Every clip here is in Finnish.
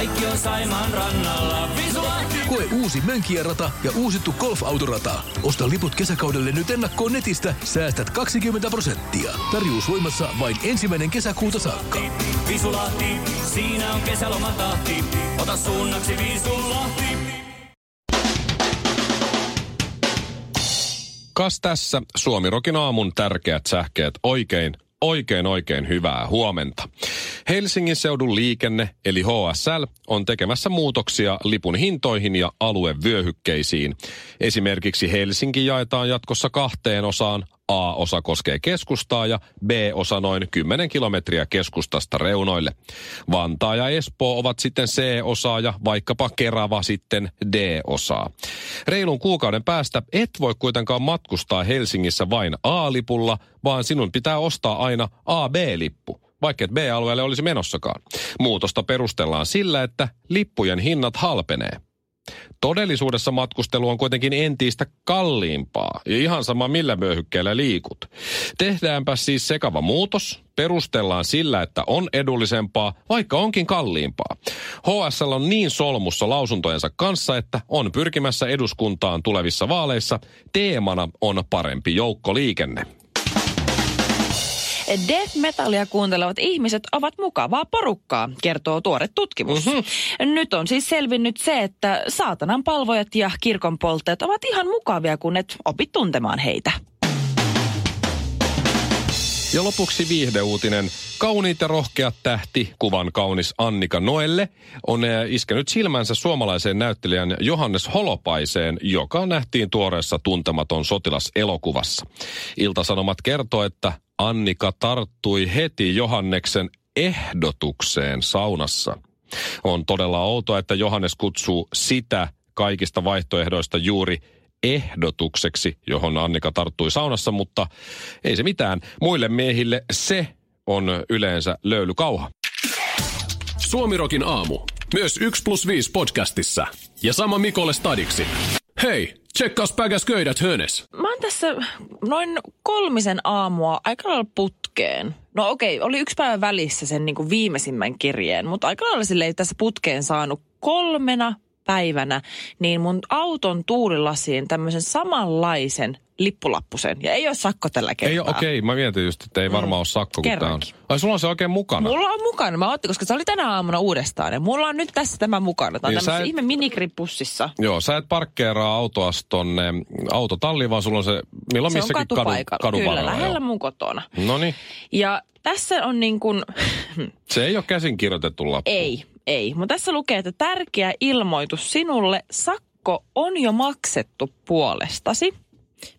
Kaikki on Saimaan rannalla. Visulahti! Koe uusi Mönkijärata ja uusittu golfautorata. Osta liput kesäkaudelle nyt ennakkoon netistä. Säästät 20 prosenttia. Tarjous voimassa vain ensimmäinen kesäkuuta saakka. Visulahti, siinä on kesälomatahti. Ota suunnaksi Visulahti. Kas tässä Suomirokin aamun tärkeät sähkeet oikein, oikein oikein hyvää huomenta. Helsingin seudun liikenne eli HSL on tekemässä muutoksia lipun hintoihin ja aluevyöhykkeisiin. Esimerkiksi Helsinki jaetaan jatkossa kahteen osaan. A-osa koskee keskustaa ja B-osa noin 10 kilometriä keskustasta reunoille. Vantaa ja Espoo ovat sitten C-osaa ja vaikkapa Kerava sitten D-osaa. Reilun kuukauden päästä et voi kuitenkaan matkustaa Helsingissä vain A-lipulla, vaan sinun pitää ostaa aina A-B-lippu vaikka et B-alueelle olisi menossakaan. Muutosta perustellaan sillä, että lippujen hinnat halpenee. Todellisuudessa matkustelu on kuitenkin entistä kalliimpaa ja ihan sama millä vyöhykkeellä liikut. Tehdäänpä siis sekava muutos, perustellaan sillä, että on edullisempaa, vaikka onkin kalliimpaa. HSL on niin solmussa lausuntojensa kanssa, että on pyrkimässä eduskuntaan tulevissa vaaleissa. Teemana on parempi joukkoliikenne. Death metalia kuuntelevat ihmiset ovat mukavaa porukkaa, kertoo tuore tutkimus. Mm-hmm. Nyt on siis selvinnyt se, että saatanan palvojat ja kirkonpoltteet ovat ihan mukavia, kun et opit tuntemaan heitä. Ja lopuksi viihdeuutinen. Kauniit ja rohkeat tähti, kuvan kaunis Annika Noelle, on eh, iskenyt silmänsä suomalaiseen näyttelijän Johannes Holopaiseen, joka nähtiin tuoreessa tuntematon sotilas elokuvassa. Iltasanomat kertoo, että Annika tarttui heti Johanneksen ehdotukseen saunassa. On todella outoa, että Johannes kutsuu sitä kaikista vaihtoehdoista juuri ehdotukseksi, johon Annika tarttui saunassa, mutta ei se mitään. Muille miehille se on yleensä löylykauha. Suomirokin aamu. Myös 1 plus 5 podcastissa. Ja sama Mikolle stadiksi. Hei, tsekkaus päkäs köydät hönes. Mä oon tässä noin kolmisen aamua aika lailla putkeen. No okei, oli yksi päivä välissä sen niin kuin viimeisimmän kirjeen, mutta aika lailla silleen tässä putkeen saanut kolmena päivänä, niin mun auton tuulilasiin tämmöisen samanlaisen lippulappusen. Ja ei ole sakko tällä kertaa. Ei ole, okei, okay, mä mietin just, että ei varmaan ole sakko, kun on. Ai sulla on se oikein mukana? Mulla on mukana. Mä otin, koska se oli tänä aamuna uudestaan. Ja mulla on nyt tässä tämä mukana. Tämä on Niin sä tämmöisessä et- ihme minikripussissa. Joo, sä et parkkeeraa autoas tonne autotalliin, vaan sulla on se, milloin Se on missäkin kadu, katupaikalla. kadun Kyllä, lähellä joo. mun kotona. No niin, Ja tässä on niin kuin, se ei ole käsin kirjoitettu lappu. ei, ei. Mutta tässä lukee, että tärkeä ilmoitus sinulle. Sakko on jo maksettu puolestasi.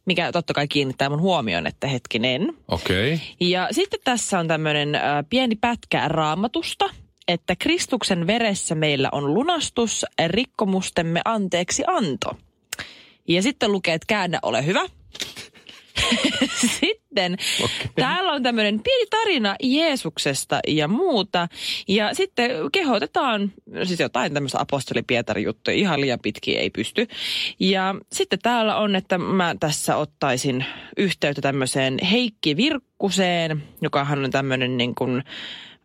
Mikä totta kai kiinnittää mun huomioon, että hetkinen. Okei. Okay. Ja sitten tässä on tämmöinen äh, pieni pätkä raamatusta, että Kristuksen veressä meillä on lunastus, rikkomustemme anteeksi anto. Ja sitten lukee, että käännä ole hyvä. sitten okay. täällä on tämmöinen pieni tarina Jeesuksesta ja muuta. Ja sitten kehotetaan, no siis jotain tämmöistä apostoli Pietari juttuja, ihan liian pitkiä ei pysty. Ja sitten täällä on, että mä tässä ottaisin yhteyttä tämmöiseen Heikki Virkkuseen, jokahan on tämmöinen niin kuin,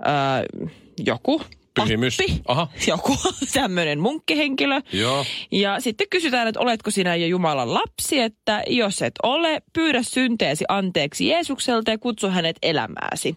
äh, joku Pyhimys. pappi, Aha. joku tämmöinen munkkihenkilö. Joo. Ja sitten kysytään, että oletko sinä jo Jumalan lapsi, että jos et ole, pyydä synteesi anteeksi Jeesukselta ja kutsu hänet elämääsi.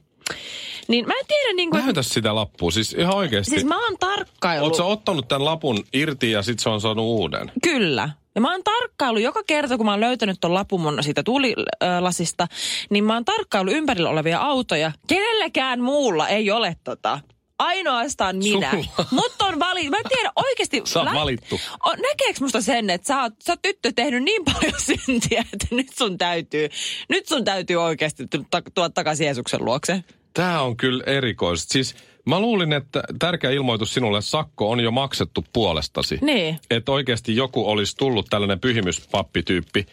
Niin mä en tiedä niin kuin... Näytä sitä lappua, siis ihan oikeasti. Siis mä oon tarkkailu... Oletko ottanut tämän lapun irti ja sit se on saanut uuden? Kyllä. Ja mä oon tarkkailu joka kerta, kun mä oon löytänyt ton lapun mun siitä tuulilasista, niin mä oon tarkkailu ympärillä olevia autoja. Kenelläkään muulla ei ole tota. Ainoastaan minä. Sulla. Mutta on valittu. Mä en tiedä oikeasti. Sä oot valittu. O, näkeekö musta sen, että sä oot, sä oot tyttö tehnyt niin paljon syntiä, että nyt sun täytyy, nyt sun täytyy oikeasti tuoda takaisin Jeesuksen luokse. Tämä on kyllä erikoista. Siis mä luulin, että tärkeä ilmoitus sinulle, sakko on jo maksettu puolestasi. Niin. Että oikeasti joku olisi tullut tällainen pyhimyspappityyppi,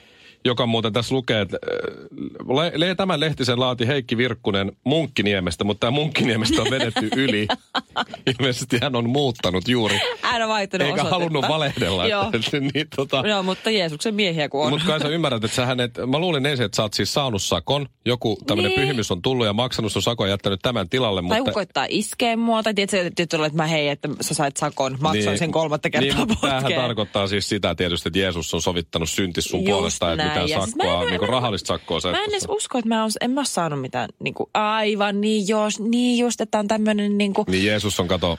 joka muuten tässä lukee, että äh, le, le, tämän lehtisen laati Heikki Virkkunen Munkkiniemestä, mutta tämä Munkkiniemestä on vedetty yli. Ilmeisesti hän on muuttanut juuri. Hän on vaihtanut Eikä osoitetta. halunnut valehdella. Joo. niin, tota, Joo, mutta Jeesuksen miehiä kun on. mutta kai sä ymmärrät, että sähän et, mä luulin ensin, että sä oot siis saanut sakon. Joku tämmöinen Niin. pyhimys on tullut ja maksanut sun sakon ja jättänyt tämän tilalle. Tai mutta, koittaa iskeä mua, tai tiedätkö, että että mä hei, että sä sait sakon, maksoin sen kolmatta kertaa niin, tämähän tarkoittaa siis sitä tietysti, että Jeesus on sovittanut syntis sun Just puolesta, että näin. Mitään Ja siis mä en sakkoa, niin kuin rahallista sakkoa Mä en ole edes usko, että mä oon, en mä oo saanut mitään, niin kuin, aivan niin jos, niin just, että on tämmöinen niin kuin, Niin Jeesus on, kato,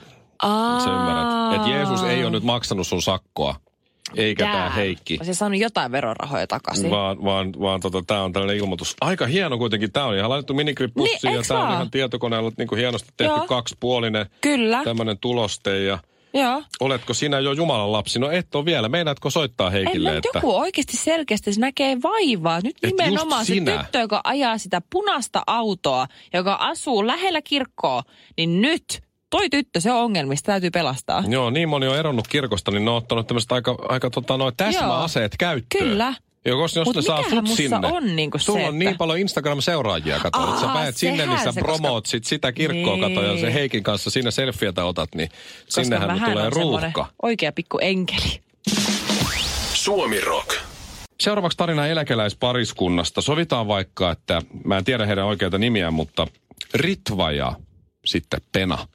sä ymmärrät. Että Jeesus ei ole nyt maksanut sun sakkoa, eikä tämä Heikki. Olisin saanut jotain verorahoja takaisin. Vaan, vaan, vaan tota, tämä on tällainen ilmoitus. Aika hieno kuitenkin. Tämä on ihan laitettu minigrippussiin Niin, ja tämä on ihan tietokoneella niin kuin hienosti tehty Joo. kaksipuolinen Kyllä, tämmöinen tuloste. Ja joo. oletko sinä jo Jumalan lapsi? No et ole vielä. Meinaatko soittaa En Heikille? mä, että... joku oikeasti selkeästi se näkee vaivaa. Nyt Et nimenomaan se sinä. tyttö, joka ajaa sitä punaista autoa, joka asuu lähellä kirkkoa, niin nyt toi tyttö, se on ongelmista, täytyy pelastaa. Joo, niin moni on eronnut kirkosta, niin ne on ottanut tämmöiset aika, aika tota, no, täsmäaseet käyttöön. Kyllä. Ja jos, jos Mut ne saa sut sinne. on niinku Sulla se, on että- niin paljon Instagram-seuraajia, kato. että sä Aa, pääset sinne, sehän niin sä se, koska- promoot sit sitä kirkkoa, Niin. kato. Ja se Heikin kanssa siinä selfietä otat, niin Koska sinnehän tulee ruuhka. Oikea pikku enkeli. Suomi Rock. Seuraavaksi tarina eläkeläispariskunnasta. Sovitaan vaikka, että mä en tiedä heidän oikeita nimiään, mutta Ritva ja sitten Pena.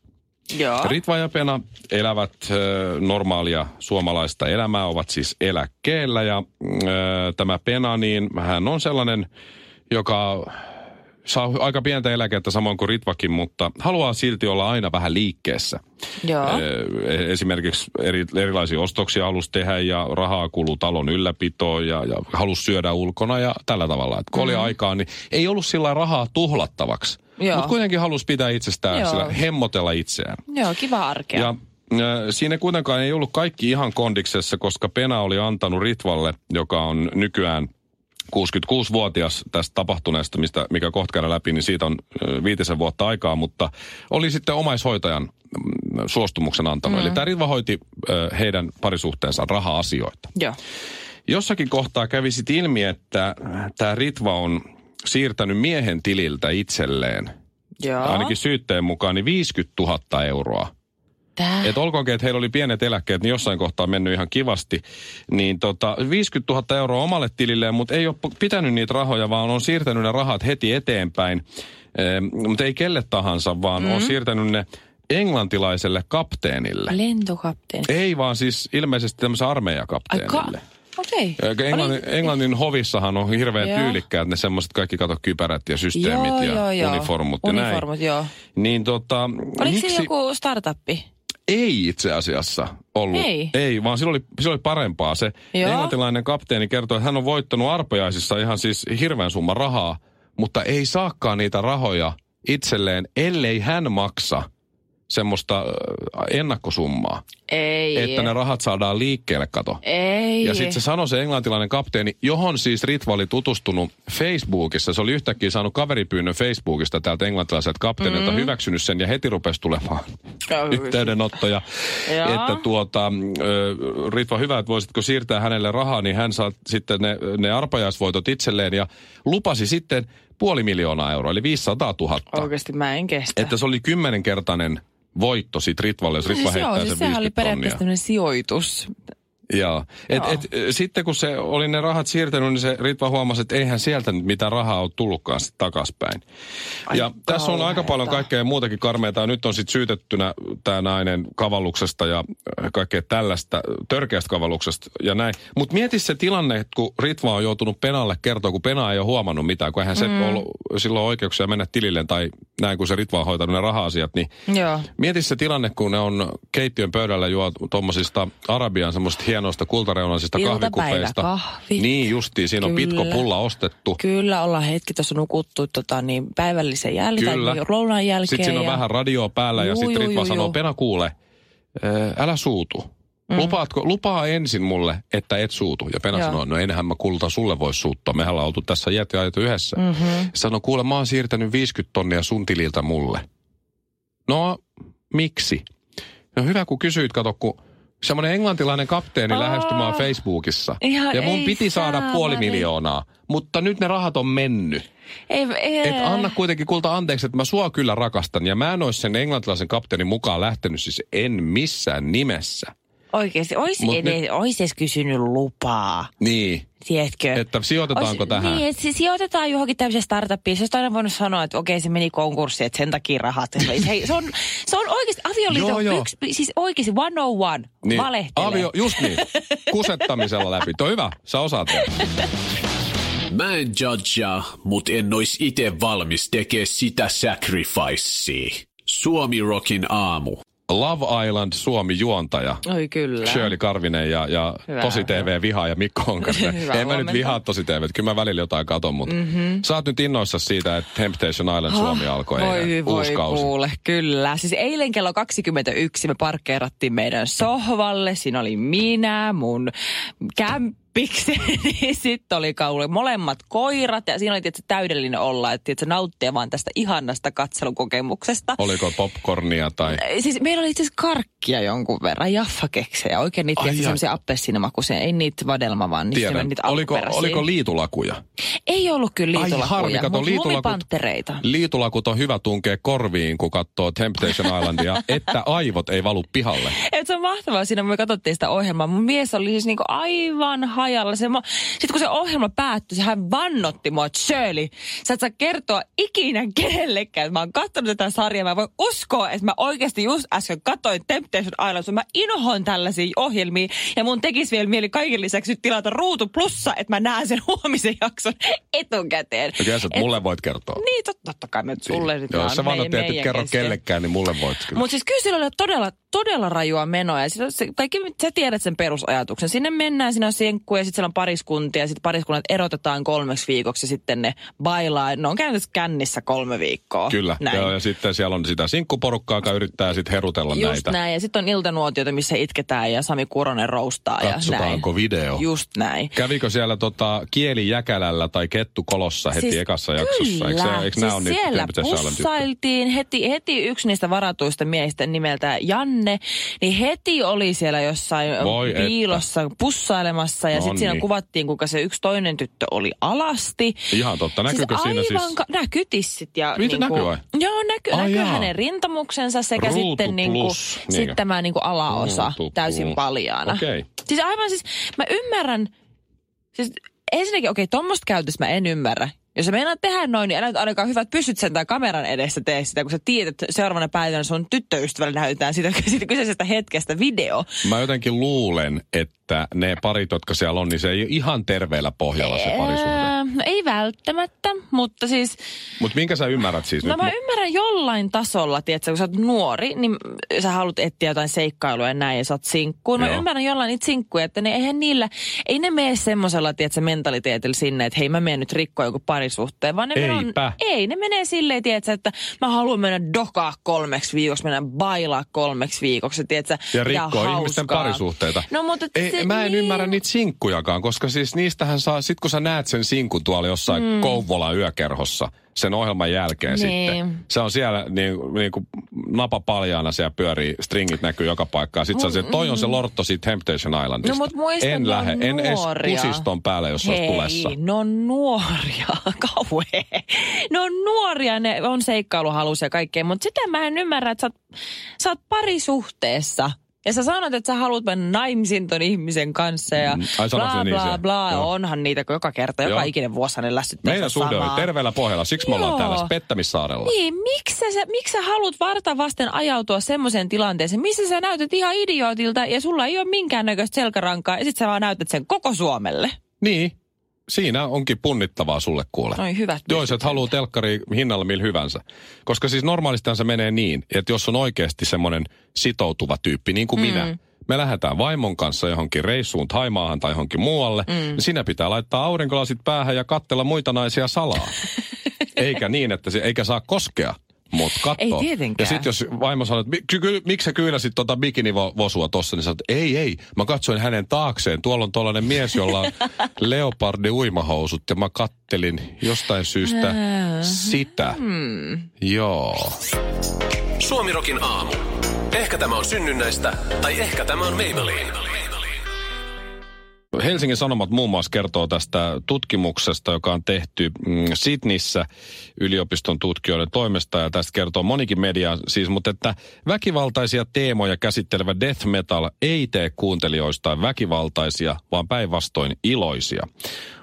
Joo. Ritva ja Pena elävät ö, normaalia suomalaista elämää, ovat siis eläkkeellä ja ö, tämä Pena, niin hän on sellainen, joka saa aika pientä eläkettä samoin kuin Ritvakin, mutta haluaa silti olla aina vähän liikkeessä. Joo. Ö, Esimerkiksi eri, erilaisia ostoksia halusi tehdä ja rahaa kuluu talon ylläpitoon ja, ja halusi syödä ulkona ja tällä tavalla. Et kun oli aikaa, niin ei ollut sillä rahaa tuhlattavaksi. Mutta kuitenkin halusi pitää itsestään Joo. sillä hemmotella itseään. Joo, kiva arkea. Ja siinä kuitenkaan ei ollut kaikki ihan kondiksessa, koska Pena oli antanut Ritvalle, joka on nykyään 66-vuotias tästä tapahtuneesta, mistä, mikä kohta käydään läpi, niin siitä on viitisen vuotta aikaa, mutta oli sitten omaishoitajan mm, suostumuksen antanut. Mm. Eli tämä Ritva hoiti heidän parisuhteensa raha-asioita. Joo. Jossakin kohtaa kävi sitten ilmi, että tämä Ritva on siirtänyt miehen tililtä itselleen, Joo. ainakin syytteen mukaan, niin 50 000 euroa. Tää. Et olkoonkin, että heillä oli pienet eläkkeet, niin jossain kohtaa mennyt ihan kivasti. Niin tota, 50 000 euroa omalle tililleen, mutta ei ole pitänyt niitä rahoja, vaan on siirtänyt ne rahat heti eteenpäin. Ehm, mutta ei kelle tahansa, vaan mm. on siirtänyt ne englantilaiselle kapteenille. Lentokapteeni. Ei vaan siis ilmeisesti tämmöisen Ai armeijakapteenille. ka- Okei. Okay. Englannin, Englannin hovissahan on hirveän Joo. tyylikkäät ne semmoiset kaikki kato kypärät ja systeemit Joo, ja joo, joo. uniformut ja näin. Uniformut, joo. Niin tota, Oliko miksi... siinä joku startuppi? Ei itse asiassa ollut. Ei? Ei, vaan sillä oli, sillä oli parempaa. Se Joo. englantilainen kapteeni kertoi, että hän on voittanut arpajaisissa ihan siis hirveän summa rahaa, mutta ei saakaan niitä rahoja itselleen, ellei hän maksa semmoista ennakkosummaa. Ei. Että ne rahat saadaan liikkeelle, kato. Ei. Ja sitten se sanoi se englantilainen kapteeni, johon siis Ritva oli tutustunut Facebookissa. Se oli yhtäkkiä saanut kaveripyynnön Facebookista täältä englantilaiselta kapteenilta, mm. hyväksynyt sen ja heti rupesi tulemaan yhteydenottoja. Että tuota, Ritva, hyvä, että voisitko siirtää hänelle rahaa, niin hän saa sitten ne, ne arpajaisvoitot itselleen ja lupasi sitten puoli miljoonaa euroa, eli 500 000. Oikeasti mä en kestä. Että se oli kymmenenkertainen voitto sit Ritvalle, jos Ritva siis heittää joo, sen siis 50 sehän oli periaatteessa sijoitus. Joo. Et, Joo. et, sitten kun se oli ne rahat siirtänyt, niin se Ritva huomasi, että eihän sieltä nyt mitään rahaa ole tullutkaan sitten takaspäin. Ai ja tässä on aika kauheeta. paljon kaikkea muutakin karmeita. Nyt on sitten syytettynä tämä nainen kavalluksesta ja kaikkea tällaista, törkeästä kavalluksesta ja näin. Mutta mieti se tilanne, että kun Ritva on joutunut Penalle kertoa, kun Pena ei ole huomannut mitään, kun eihän se Mm. ollut silloin oikeuksia mennä tililleen tai näin, kun se Ritva on hoitanut ne raha-asiat, niin Joo. Mieti se tilanne, kun ne on keittiön pöydällä juo tuommoisista Arabian semmoista hienoista kultareunaisista kahvikupeista. Iltapäiväkahvit. Niin justiin, siinä on Kyllä. pitko pulla ostettu. Kyllä, ollaan hetki tuossa nukuttu tota, niin päivällisen jälkeen Kyllä. tai lounaan jälkeen. Sitten siinä on ja... vähän radioa päällä ja Juu, sitten juu, Ritva juu, sanoo, juu. Pena kuule, ää, älä suutu. Mm. Lupaatko, lupaa ensin mulle, että et suutu. Ja Pena Joo. sanoo, no enhän mä kulta sulle voi suuttua. Mehän ollaan oltu tässä iät ja ajat yhdessä. Mm-hmm. Sano, kuule mä oon siirtänyt 50 tonnia sun tililtä mulle. No, miksi? No hyvä kun kysyit, kato, kun semmoinen englantilainen kapteeni lähestymään Facebookissa. Ihan ja mun piti saada puoli miljoonaa, mutta nyt ne rahat on mennyt. Ei, ei, Et anna kuitenkin kulta anteeksi, että mä sua kyllä rakastan. Ja mä en olisi sen englantilaisen kapteenin mukaan lähtenyt, siis en missään nimessä. Oikeasti, olisi Mut edes, ois edes kysynyt lupaa, Niin, tiedätkö? että sijoitetaanko Ois- tähän? Niin, että siis sijoitetaan johonkin tämmöiseen startupiin. Se olisi aina voinut sanoa, että okei, se meni konkurssiin, että sen takia rahat. Hei, se on, se on oikeasti avioliiton Joo, joo. yksi, siis oikeasti 101, Niin, valehtelee. avio, just niin, kusettamisella läpi. Toi hyvä, sä osaat tehdä. Mä en judgea, mut en ois ite valmis tekee sitä sacrificea. Suomi Rockin aamu. Love Island Suomi juontaja. Oi kyllä. Shirley Karvinen ja, ja Tosi TV vihaa ja Mikko Honkanen. En mä nyt vihaa Tosi TV, kyllä mä välillä jotain katon, mutta mm-hmm. sä oot nyt innoissa siitä, että Temptation Island Suomi alkoi Voi, eilen, voi uusi kausi. kuule, kyllä. Siis eilen kello 21 me parkkeerattiin meidän sohvalle. Siinä oli minä, mun kämpikseni, sitten oli kaule molemmat koirat ja siinä oli tietysti täydellinen olla, että tietysti nauttia vaan tästä ihannasta katselukokemuksesta. Oliko popcornia tai... Siis meillä oli itse asiassa karkkia jonkun verran, jaffakeksejä, oikein niitä semmoisia appelsiinimakuisia, ei niitä vadelma, vaan niitä, Tiedän. niitä Oliko, oliko liitulakuja? Ei ollut kyllä Ai harmi, liitulakuja, kato mutta liitulakut, lumipanttereita. liitulakut on hyvä tunkea korviin, kun katsoo Temptation Islandia, että aivot ei valu pihalle. Et se on mahtavaa siinä, kun me katsottiin sitä ohjelmaa. Mun mies oli siis niinku aivan hajalla. Sitten kun se ohjelma päättyi, se hän vannotti mua, että Shirley, sä et saa kertoa ikinä kenellekään, että mä oon katsonut tätä sarjaa. Mä voin uskoa, että mä oikeasti just äsken katsoin Temptation Island. Mä inhoan tällaisia ohjelmia ja mun tekisi vielä mieli kaiken lisäksi nyt tilata ruutu plussa, että mä näen sen huomisen jakson etukäteen. Ja kyllä sä, Et- mulle voit kertoa. Niin, tot- totta kai me nyt sulle nyt Joo, vaan jos sä et meidän kerro kesken. kellekään, niin mulle voit kyllä. Mutta siis kyllä sillä oli todella, todella rajua menoa. Ja sit, se, kaikki, sä tiedät sen perusajatuksen. Sinne mennään, siinä on sinkku ja sitten siellä on pariskuntia. Ja sitten pariskunnat erotetaan kolmeksi viikoksi ja sitten ne bailaa. Ne on käynyt kännissä kolme viikkoa. Kyllä, Näin. Joo, ja sitten siellä on sitä sinkkuporukkaa, joka yrittää sitten herutella Just näitä. näin. Ja sitten on iltanuotioita, missä itketään ja Sami Kuronen roustaa ja näin. Katsotaanko video? Just näin. Kävikö siellä tota, kieli jäkälällä tai kettu kolossa heti Siis ekassa jaksossa? Eikö, Kyllä. se, eikö siis nää on niitä siellä tyyppejä? pussailtiin heti, heti yksi niistä varatuista miehistä nimeltä Janne, niin heti oli siellä jossain Voi että. piilossa pussailemassa ja No sitten siinä niin. kuvattiin, kuinka se yksi toinen tyttö oli alasti. Ihan totta. Näkyykö siis siinä aivan siis... Ka- näkyy tissit ja Mitä niinku, näkyy vai? Joo, näkyy, Ai näkyy jaa. hänen rintamuksensa sekä Ruutu sitten niinku, plus, sit tämä niinku alaosa Ruutu täysin plus. paljaana. Okei. Siis aivan siis, mä ymmärrän, siis ensinnäkin okei, tuommoista käytöstä mä en ymmärrä. Jos sä meinaat tehdä noin, niin älä nyt ainakaan hyvät pystyt sen tai kameran edessä tee sitä, kun sä tiedät, että seuraavana päivänä sun tyttöystävälle näytetään sitä, siitä kyseisestä hetkestä video. Mä jotenkin luulen, että ne parit, jotka siellä on, niin se ei ole ihan terveellä pohjalla se parisuhde. No ei välttämättä, mutta siis Mutta minkä sä ymmärrät siis No nyt? mä ymmärrän jollain tasolla, tiedätkö, kun sä oot nuori, niin sä haluat etsiä jotain seikkailuja ja näin, ja sä oot sinkkuun. Mä Joo. ymmärrän jollain niitä sinkkuja, että ne, eihän niillä, ei ne mene semmoisella, tiedätkö, mentaliteetillä sinne, että hei mä menen nyt rikkoa joku parisuhteen, vaan ne Eipä. On, ei, ne menee silleen, tiedätkö, että mä haluan mennä dokaa kolmeksi viikoksi, mennä bailaa kolmeksi viikoksi, tiedätkö, Ja rikkoo hauskaa. ihmisten parisuhteita. No mutta Ei, se, mä en niin, ymmärrä niitä sinkkujakaan, koska siis niistähän saa, sit kun sä näet sen sinkun tuolla jossain mm. Kouvolan yökerhossa sen ohjelman jälkeen Niin. sitten. Se on siellä niin, niin kuin napa paljaana, siellä pyörii, stringit näkyy joka paikkaan. Sitten sä se, toi on se lortto siitä Temptation Islandista. No mut muista, en lähde, en edes kusiston päälle, jos se olisi Hei, tulessa. ne on nuoria, kauhea. Ne on nuoria, ne on seikkailuhalusia ja kaikkea, mutta sitä mä en ymmärrä, että sä oot, sä oot parisuhteessa. Ja sä sanot, että sä haluat mennä naimisiin ton ihmisen kanssa ja Mm. Ai, bla niin bla bla. Joo. Onhan niitä joka kerta, joka Joo. ikinen vuosi ne lässyttää Meidän suhde oli samaa. terveellä pohjalla, siksi me ollaan täällä Pettämissaarella. Niin, miksi sä, miksi sä haluat varta vasten ajautua semmoiseen tilanteeseen, missä sä näytät ihan idiootilta ja sulla ei ole minkäännäköistä selkärankaa ja sit sä vaan näytät sen koko Suomelle. Niin, siinä onkin punnittavaa sulle kuule. Oi hyvät jos et halua telkkari hinnalla millä hyvänsä. Koska siis normaalistihan se menee niin, että jos on oikeasti semmoinen sitoutuva tyyppi, niin kuin mm. minä, me lähdetään vaimon kanssa johonkin reissuun Taimaahan tai johonkin muualle, mm. niin sinä pitää laittaa aurinkolasit päähän ja kattella muita naisia salaa. eikä niin, että se, eikä saa koskea. Mutta katso. Ei tietenkään. Ja sitten jos vaimo sanoo, että "Mi- ky- ky- miksi sä kyynäsit tota bikinivosua tossa, niin sanot, että ei, ei. Mä katsoin hänen taakseen. Tuolla on tuollainen mies, jolla on leopardi uimahousut ja mä kattelin jostain syystä sitä. Joo. Suomirokin aamu. Ehkä tämä on synnynnäistä, tai ehkä tämä on Maybelline. Helsingin Sanomat muun muassa kertoo tästä tutkimuksesta, joka on tehty mm, Sydneyssä yliopiston tutkijoiden toimesta. Ja tästä kertoo monikin media siis, mutta että väkivaltaisia teemoja käsittelevä death metal ei tee kuuntelijoistaan väkivaltaisia, vaan päinvastoin iloisia.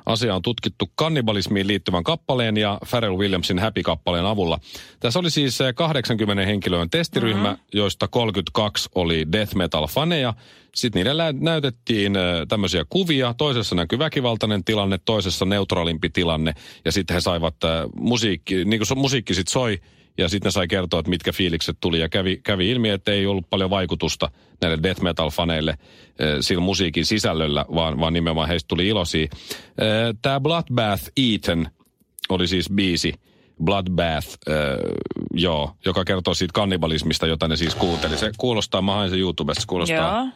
Asia on tutkittu kannibalismiin liittyvän kappaleen ja Pharrell Williamsin Happy-kappaleen avulla. Tässä oli siis eh, 80 henkilön testiryhmä, mm-hmm. joista 32 oli death metal-faneja. Sitten niille näytettiin eh, tämmöisiä kuvia. Toisessa näkyi väkivaltainen tilanne, toisessa neutraalimpi tilanne. Ja sitten he saivat eh, musiikki, niin kuin musiikki sitten soi, ja sitten ne sai kertoa, että mitkä fiilikset tuli. Ja kävi, kävi ilmi, että ei ollut paljon vaikutusta näille death metal-faneille äh, sillä musiikin sisällöllä, vaan, vaan nimenomaan heistä tuli iloisia. Äh, Tämä Bloodbath Eaten oli siis biisi. Bloodbath, äh, joo, joka kertoo siitä kannibalismista, jota ne siis kuunteli. Se kuulostaa, mä hain sen YouTubesta, se kuulostaa, Joo.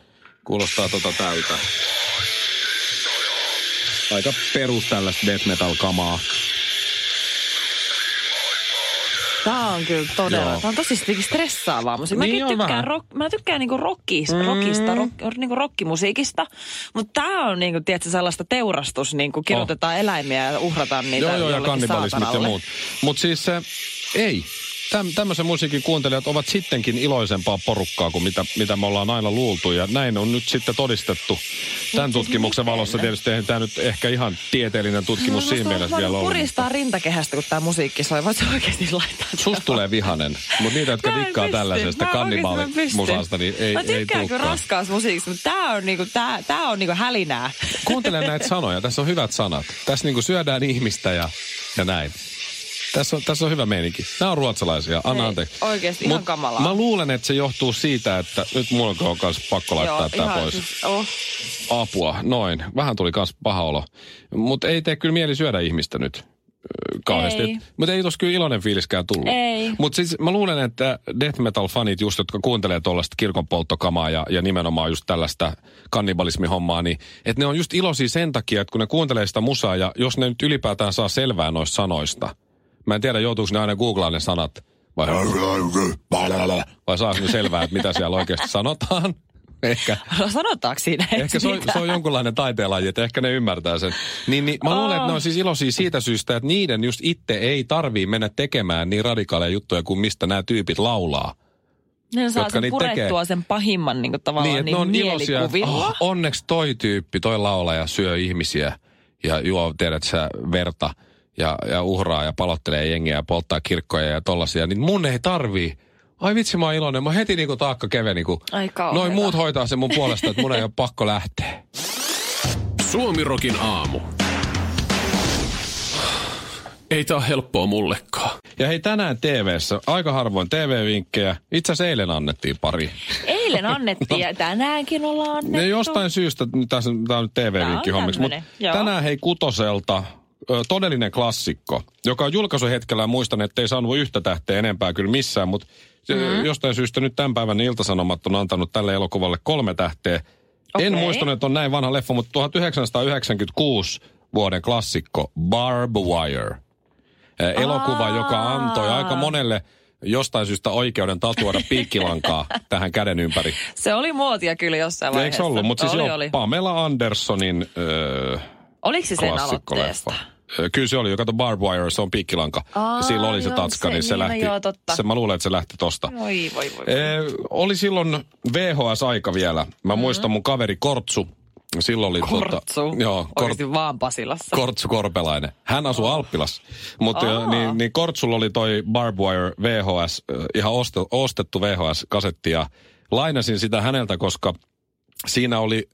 kuulostaa tota tältä. Aika perus tällaista death metal-kamaa. On kyllä todella, Joo. tää on tosi jotenkin stressaavaa musiikkia. Niin Mäkin tykkään, rock, mä tykkään niinku rockis, mm. rockista, rock, niinku rockimusiikista, mutta tää on niinku, tiedätkö, sellaista teurastus, niinku kirjoitetaan oh. eläimiä ja uhrataan niitä Joo, joo, ja kannibalismit ja muut. Mutta siis se, ei. Täm, tämmöisen musiikin kuuntelijat ovat sittenkin iloisempaa porukkaa kuin mitä, mitä me ollaan aina luultu. Ja näin on nyt sitten todistettu. Tämän siis tutkimuksen miten? valossa tietysti eihän tämä nyt ehkä ihan tieteellinen tutkimus siinä mielessä vielä ollut. puristaa rintakehästä, kun tää musiikki soi. Voit sä oikeesti laittaa Susta tulee vihanen. Mutta niitä, jotka dikkaa tällaisesta kannibaalimusasta, niin ei, Mä ei tykkään tulekaan. raskaasta musiikista, mutta tää on niinku, tää, tää on niinku hälinää. Kuuntele näitä sanoja. Tässä on hyvät sanat. Tässä niinku syödään ihmistä ja, ja näin. Tässä on, tässä on hyvä meininki. Nämä on ruotsalaisia. Anna anteeksi. oikeesti ihan Mut kamalaa. Mä luulen, että se johtuu siitä, että nyt mulla on myös pakko laittaa tämä pois. Siis, oh. Apua, noin. Vähän tuli kans paha olo. Mutta ei tee kyllä mieli syödä ihmistä nyt kauheasti. Mutta ei tos kyllä iloinen fiiliskään tullut. Ei. Mutta siis mä luulen, että death metal fanit just, jotka kuuntelee tuollaista kirkonpolttokamaa ja, ja nimenomaan just tällaista kannibalismihommaa, niin että ne on just iloisia sen takia, että kun ne kuuntelee sitä musaa ja jos ne nyt ylipäätään saa selvää noista sanoista. Mä en tiedä, joutuuko ne aina googlaamaan ne sanat vai, vai saako ne selvää, että mitä siellä oikeasti sanotaan. Ehkä. No sanotaanko siinä Ehkä se on, se on jonkunlainen taiteenlaji, että ehkä ne ymmärtää sen. Niin, niin mä luulen, että ne on siis iloisia siitä syystä, että niiden just itse ei tarvii mennä tekemään niin radikaaleja juttuja kuin mistä nämä tyypit laulaa. Ne saa jotka sen purettua tekee. sen pahimman niin kuin, tavallaan Niin, ne on niin iloisia, oh, onneksi toi tyyppi, toi laulaja syö ihmisiä ja juo, tiedät sä, verta ja, ja uhraa ja palottelee jengiä ja polttaa kirkkoja ja tollasia. Niin mun ei tarvii. Ai vitsi, mä oon iloinen. Mä heti niinku taakka keveni, kun Ai noin muut hoitaa sen mun puolesta, että mun ei ole pakko lähteä. Suomirokin aamu. Ei tää ole helppoa mullekaan. Ja hei, tänään TV-ssä aika harvoin TV-vinkkejä. Itse asiassa eilen annettiin pari. Eilen annettiin ja tänäänkin ollaan annettu. Ne jostain syystä, tässä tämä on nyt TV-vinkki hommiksi, mutta tänään hei Kutoselta ö, todellinen klassikko, joka on julkaisuhetkellä, muistan, että ei saanut yhtä tähteä enempää kyllä missään, mutta mm. jostain syystä nyt tämän päivän Iltasanomat on antanut tälle elokuvalle kolme tähteä. En Okei. muistanut, että on näin vanha leffa, mutta 1996 vuoden klassikko Barb Wire. Elokuva, joka antoi aika monelle jostain syystä oikeuden tatuoida piikkilankaa tähän käden ympäri. Se oli muotia kyllä jossain vaiheessa. Eikö ollut? Mutta siis oli, joo, oli. Pamela Andersonin öö, Oliko se sen aloitteesta? Kyllä se oli, joka on Barb Wire, se on piikkilanka. Aa, Sillä oli se tatska, se- niin se niin, no lähti. joo, totta. Se, mä luulen, että se lähti tosta. Oi, voi, voi. Ee, oli silloin VHS-aika vielä. Mä muistan mun kaveri Kortsu. Silloin oli Mm-hmm. Kortsu. Tota, joo, Kort, vaan Pasilassa. Kortsu Korpelainen. Hän asui Alppilassa. Mutta Aa. niin, niin Kortsulla oli toi Barb Wire VHS, ihan oste, ostettu VHS-kasetti ja lainasin sitä häneltä, koska siinä oli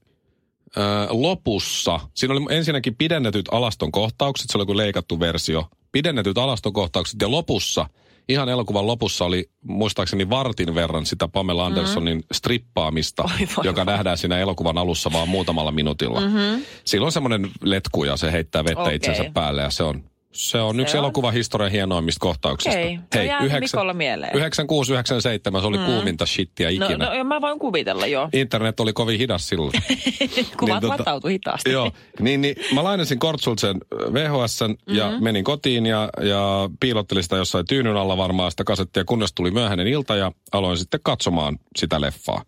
äh, lopussa, siinä oli ensinnäkin pidennetyt alaston kohtaukset, se oli kuin leikattu versio, pidennetyt alaston kohtaukset ja lopussa, ihan elokuvan lopussa oli muistaakseni vartin verran sitä Pamela Andersonin strippaamista, Oi, voi, joka nähdään siinä elokuvan alussa vaan muutamalla minuutilla. Mm-hmm. Silloin semmoinen letku ja se heittää vettä Okei. itsensä päälle ja se on Se on yksi Se on. elokuvahistorian hienoimmista kohtauksista. Okei, se on jäänyt Mikolla mieleen. 96, 97, se oli mm. kuuminta shittiä No, ikinä. no, mä voin kuvitella jo. Internet oli kovin hidas silloin. Kuvat tota- latautui hitaasti. Joo, niin, niin mä lainasin Kortsultsen VHS ja mm-hmm. menin kotiin ja, ja piilottelin sitä jossain tyynyn alla varmaan sitä kasettia, kunnes tuli myöhäinen ilta ja aloin sitten katsomaan sitä leffaa.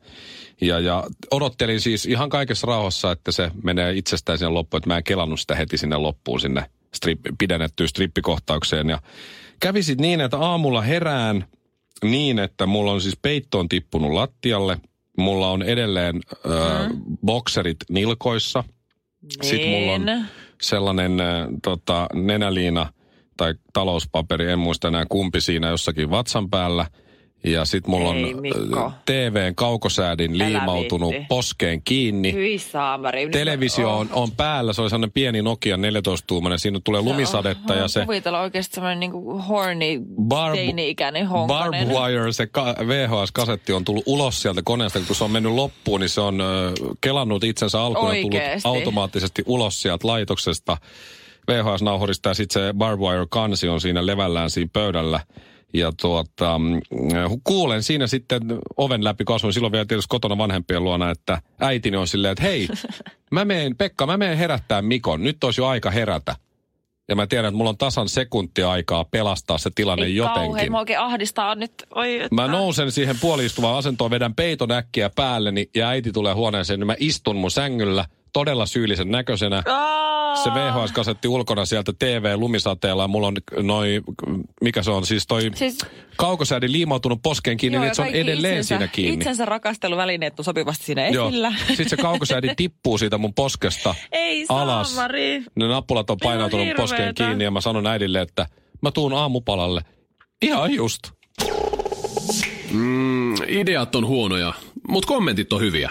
Ja, ja odottelin siis ihan kaikessa rauhassa, että se menee itsestään sinne loppuun, että mä en kelannut sitä heti sinne loppuun sinne strip, pidennettyyn strippikohtaukseen. Ja kävi sit niin, että aamulla herään niin, että mulla on siis peitto on tippunut lattialle. Mulla on edelleen ö, bokserit nilkoissa. Sitten mulla on Niin. sellainen äh, tota, nenäliina tai talouspaperi, en muista enää kumpi siinä jossakin vatsan päällä. Ja sitten mulla Ei, on Mikko. äh, TVn kaukosäädin Älä liimautunut viitti. poskeen kiinni. Hyi saamari. Televisio mä- on, on päällä, se on sellainen pieni Nokia 14-tuumainen, siinä tulee lumisadetta ja se kuvitella oikeasti semmoinen niinku horny Barb- teini-ikäinen Barb honkanen. Wire, se ka- VHS-kasetti on tullut ulos sieltä koneesta, kun se on mennyt loppuun, niin se on ö, kelannut itsensä alkuun ja tullut automaattisesti ulos sieltä laitoksesta VHS-nauhurista ja sitten se Barb Wire-kansi on siinä levällään siinä pöydällä. Ja tuota, mm, kuulen siinä sitten oven läpi kasvun, silloin vielä tietysti kotona vanhempien luona, että äitini on silleen, että hei, mä meen, Pekka, mä meen herättää Mikon, nyt olisi jo aika herätä. Ja mä tiedän, että mulla on tasan sekuntia aikaa pelastaa se tilanne Ei jotenkin. kauhean, mä oikein ahdistaa nyt. Oi, että. Mä nousen siihen puoliistuvaan asentoon, vedän peiton äkkiä päälleni ja äiti tulee huoneeseen, niin mä istun mun sängyllä todella syyllisen näköisenä. Se VHS-kasetti ulkona sieltä TV-lumisateella mulla on noi, mikä se on, siis toi Siis- kaukosäädin liimautunut poskeen kiinni, niin ja että se on edelleen itsensä, siinä kiinni. Itsensä rakasteluvälineet on sopivasti siinä Joo. esillä. Sitten se kaukosäädin tippuu siitä mun poskesta Ei alas. saamari. Ne nappulat on Ihan painautunut mun poskeen kiinni ja mä sanon äidille, että mä tuun aamupalalle. Ihan just. Mm, ideat on huonoja, mutta kommentit on hyviä.